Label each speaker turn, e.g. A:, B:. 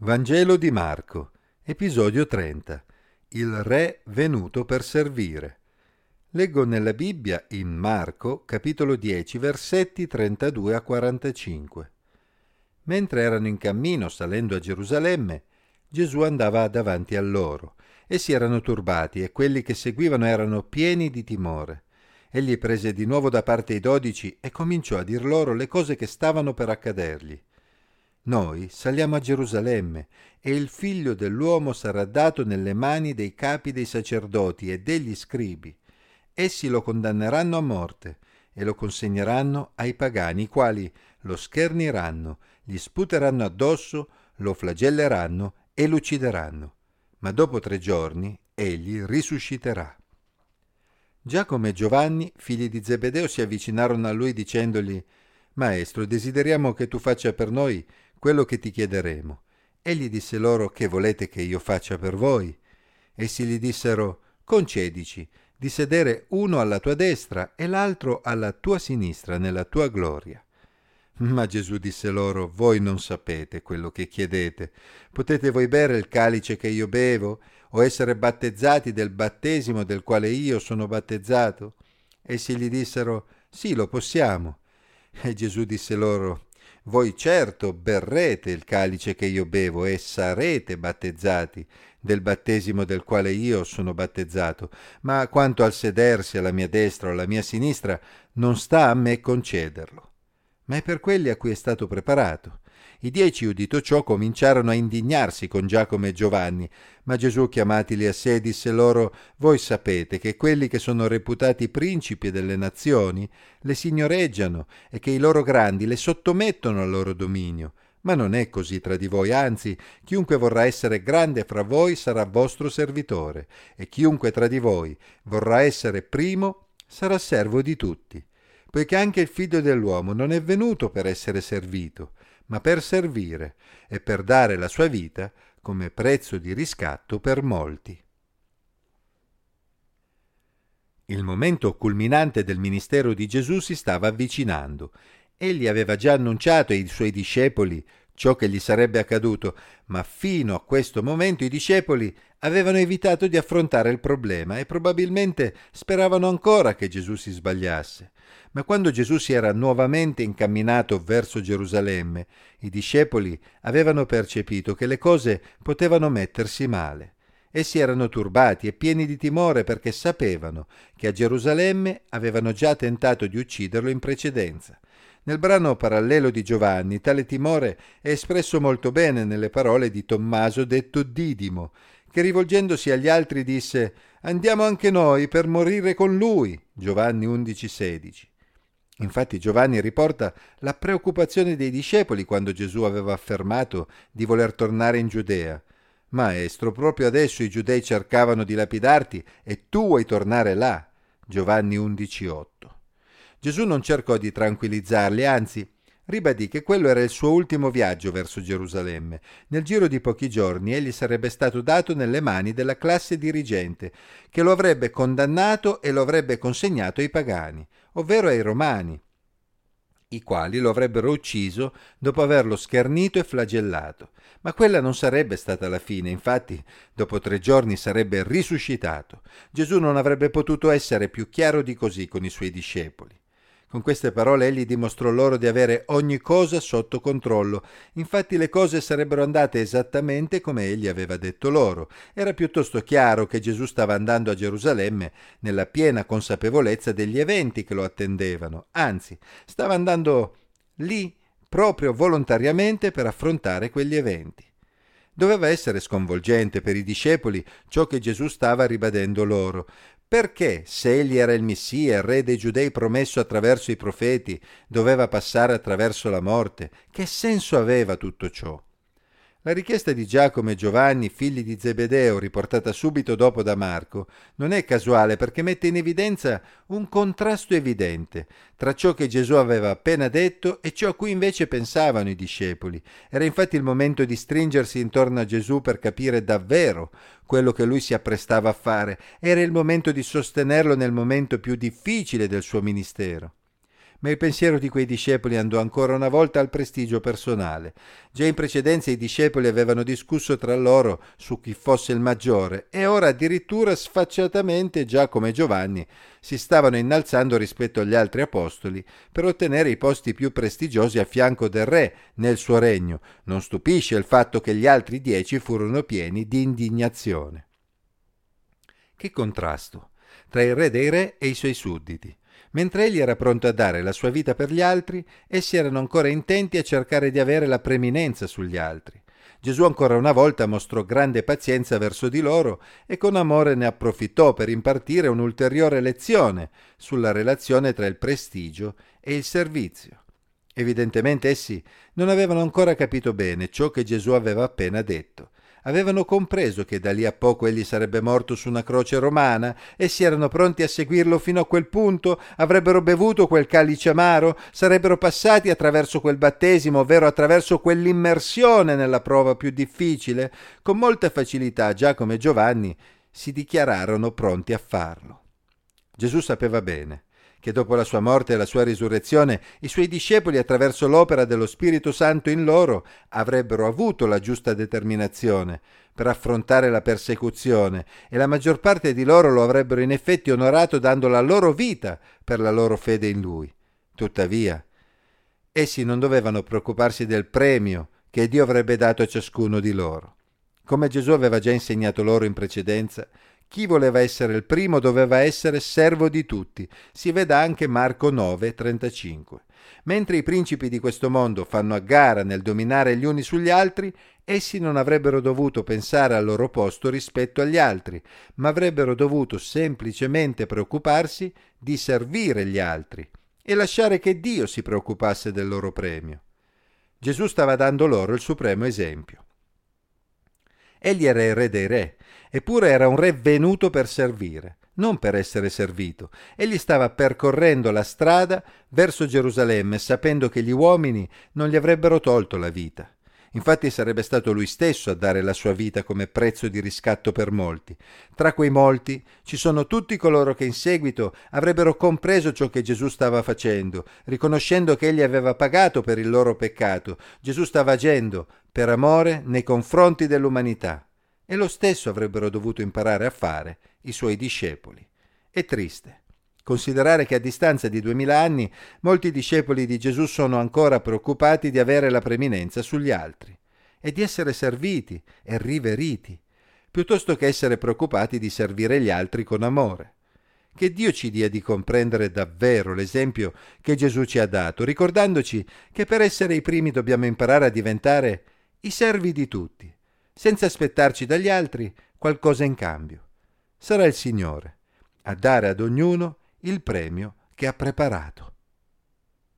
A: Vangelo di Marco, episodio 30. Il re venuto per servire. Leggo nella Bibbia in Marco, capitolo 10, versetti 32 a 45. Mentre erano in cammino salendo a Gerusalemme, Gesù andava davanti a loro. Essi erano turbati e quelli che seguivano erano pieni di timore. Egli prese di nuovo da parte i dodici e cominciò a dir loro le cose che stavano per accadergli. Noi saliamo a Gerusalemme e il figlio dell'uomo sarà dato nelle mani dei capi dei sacerdoti e degli scribi. Essi lo condanneranno a morte e lo consegneranno ai pagani, i quali lo scherniranno, gli sputeranno addosso, lo flagelleranno e lo uccideranno. Ma dopo tre giorni egli risusciterà. Giacomo e Giovanni, figli di Zebedeo, si avvicinarono a lui dicendogli Maestro, desideriamo che tu faccia per noi quello che ti chiederemo. Egli disse loro che volete che io faccia per voi. Essi gli dissero concedici di sedere uno alla tua destra e l'altro alla tua sinistra nella tua gloria. Ma Gesù disse loro, voi non sapete quello che chiedete. Potete voi bere il calice che io bevo o essere battezzati del battesimo del quale io sono battezzato? Essi gli dissero, sì, lo possiamo. E Gesù disse loro, voi certo berrete il calice che io bevo e sarete battezzati del battesimo del quale io sono battezzato, ma quanto al sedersi alla mia destra o alla mia sinistra, non sta a me concederlo. Ma è per quelli a cui è stato preparato. I dieci, udito ciò, cominciarono a indignarsi con Giacomo e Giovanni, ma Gesù, chiamatili a sé, disse loro, Voi sapete che quelli che sono reputati principi delle nazioni le signoreggiano e che i loro grandi le sottomettono al loro dominio. Ma non è così tra di voi, anzi, chiunque vorrà essere grande fra voi sarà vostro servitore, e chiunque tra di voi vorrà essere primo sarà servo di tutti poiché anche il figlio dell'uomo non è venuto per essere servito, ma per servire e per dare la sua vita come prezzo di riscatto per molti. Il momento culminante del ministero di Gesù si stava avvicinando. Egli aveva già annunciato ai suoi discepoli ciò che gli sarebbe accaduto, ma fino a questo momento i discepoli avevano evitato di affrontare il problema e probabilmente speravano ancora che Gesù si sbagliasse. Ma quando Gesù si era nuovamente incamminato verso Gerusalemme, i discepoli avevano percepito che le cose potevano mettersi male. Essi erano turbati e pieni di timore perché sapevano che a Gerusalemme avevano già tentato di ucciderlo in precedenza. Nel brano parallelo di Giovanni tale timore è espresso molto bene nelle parole di Tommaso detto Didimo, che rivolgendosi agli altri disse Andiamo anche noi per morire con lui. Giovanni 11:16. Infatti Giovanni riporta la preoccupazione dei discepoli quando Gesù aveva affermato di voler tornare in Giudea. Maestro, proprio adesso i giudei cercavano di lapidarti e tu vuoi tornare là. Giovanni 11:8. Gesù non cercò di tranquillizzarli, anzi ribadì che quello era il suo ultimo viaggio verso Gerusalemme. Nel giro di pochi giorni egli sarebbe stato dato nelle mani della classe dirigente, che lo avrebbe condannato e lo avrebbe consegnato ai pagani, ovvero ai romani, i quali lo avrebbero ucciso dopo averlo schernito e flagellato. Ma quella non sarebbe stata la fine, infatti dopo tre giorni sarebbe risuscitato. Gesù non avrebbe potuto essere più chiaro di così con i suoi discepoli. Con queste parole egli dimostrò loro di avere ogni cosa sotto controllo. Infatti le cose sarebbero andate esattamente come egli aveva detto loro. Era piuttosto chiaro che Gesù stava andando a Gerusalemme nella piena consapevolezza degli eventi che lo attendevano. Anzi, stava andando lì proprio volontariamente per affrontare quegli eventi. Doveva essere sconvolgente per i discepoli ciò che Gesù stava ribadendo loro, perché, se egli era il Messia, il re dei giudei promesso attraverso i profeti, doveva passare attraverso la morte? Che senso aveva tutto ciò? La richiesta di Giacomo e Giovanni, figli di Zebedeo, riportata subito dopo da Marco, non è casuale perché mette in evidenza un contrasto evidente tra ciò che Gesù aveva appena detto e ciò a cui invece pensavano i discepoli. Era infatti il momento di stringersi intorno a Gesù per capire davvero quello che lui si apprestava a fare. Era il momento di sostenerlo nel momento più difficile del suo ministero. Ma il pensiero di quei discepoli andò ancora una volta al prestigio personale. Già in precedenza i discepoli avevano discusso tra loro su chi fosse il maggiore e ora addirittura sfacciatamente, già come Giovanni, si stavano innalzando rispetto agli altri apostoli per ottenere i posti più prestigiosi a fianco del re nel suo regno. Non stupisce il fatto che gli altri dieci furono pieni di indignazione. Che contrasto tra il re dei re e i suoi sudditi. Mentre egli era pronto a dare la sua vita per gli altri, essi erano ancora intenti a cercare di avere la preminenza sugli altri. Gesù ancora una volta mostrò grande pazienza verso di loro e con amore ne approfittò per impartire un'ulteriore lezione sulla relazione tra il prestigio e il servizio. Evidentemente essi non avevano ancora capito bene ciò che Gesù aveva appena detto Avevano compreso che da lì a poco egli sarebbe morto su una croce romana e si erano pronti a seguirlo fino a quel punto, avrebbero bevuto quel calice amaro, sarebbero passati attraverso quel battesimo, ovvero attraverso quell'immersione nella prova più difficile. Con molta facilità Giacomo e Giovanni si dichiararono pronti a farlo. Gesù sapeva bene che dopo la sua morte e la sua risurrezione i suoi discepoli attraverso l'opera dello Spirito Santo in loro avrebbero avuto la giusta determinazione per affrontare la persecuzione e la maggior parte di loro lo avrebbero in effetti onorato dando la loro vita per la loro fede in lui. Tuttavia, essi non dovevano preoccuparsi del premio che Dio avrebbe dato a ciascuno di loro. Come Gesù aveva già insegnato loro in precedenza, chi voleva essere il primo doveva essere servo di tutti. Si veda anche Marco 9, 35. Mentre i principi di questo mondo fanno a gara nel dominare gli uni sugli altri, essi non avrebbero dovuto pensare al loro posto rispetto agli altri, ma avrebbero dovuto semplicemente preoccuparsi di servire gli altri e lasciare che Dio si preoccupasse del loro premio. Gesù stava dando loro il supremo esempio. Egli era il re dei re, eppure era un re venuto per servire, non per essere servito. Egli stava percorrendo la strada verso Gerusalemme, sapendo che gli uomini non gli avrebbero tolto la vita. Infatti sarebbe stato lui stesso a dare la sua vita come prezzo di riscatto per molti. Tra quei molti ci sono tutti coloro che in seguito avrebbero compreso ciò che Gesù stava facendo, riconoscendo che egli aveva pagato per il loro peccato. Gesù stava agendo per amore nei confronti dell'umanità. E lo stesso avrebbero dovuto imparare a fare i suoi discepoli. È triste considerare che a distanza di duemila anni molti discepoli di Gesù sono ancora preoccupati di avere la preminenza sugli altri e di essere serviti e riveriti, piuttosto che essere preoccupati di servire gli altri con amore. Che Dio ci dia di comprendere davvero l'esempio che Gesù ci ha dato, ricordandoci che per essere i primi dobbiamo imparare a diventare i servi di tutti, senza aspettarci dagli altri qualcosa in cambio. Sarà il Signore a dare ad ognuno il premio che ha preparato.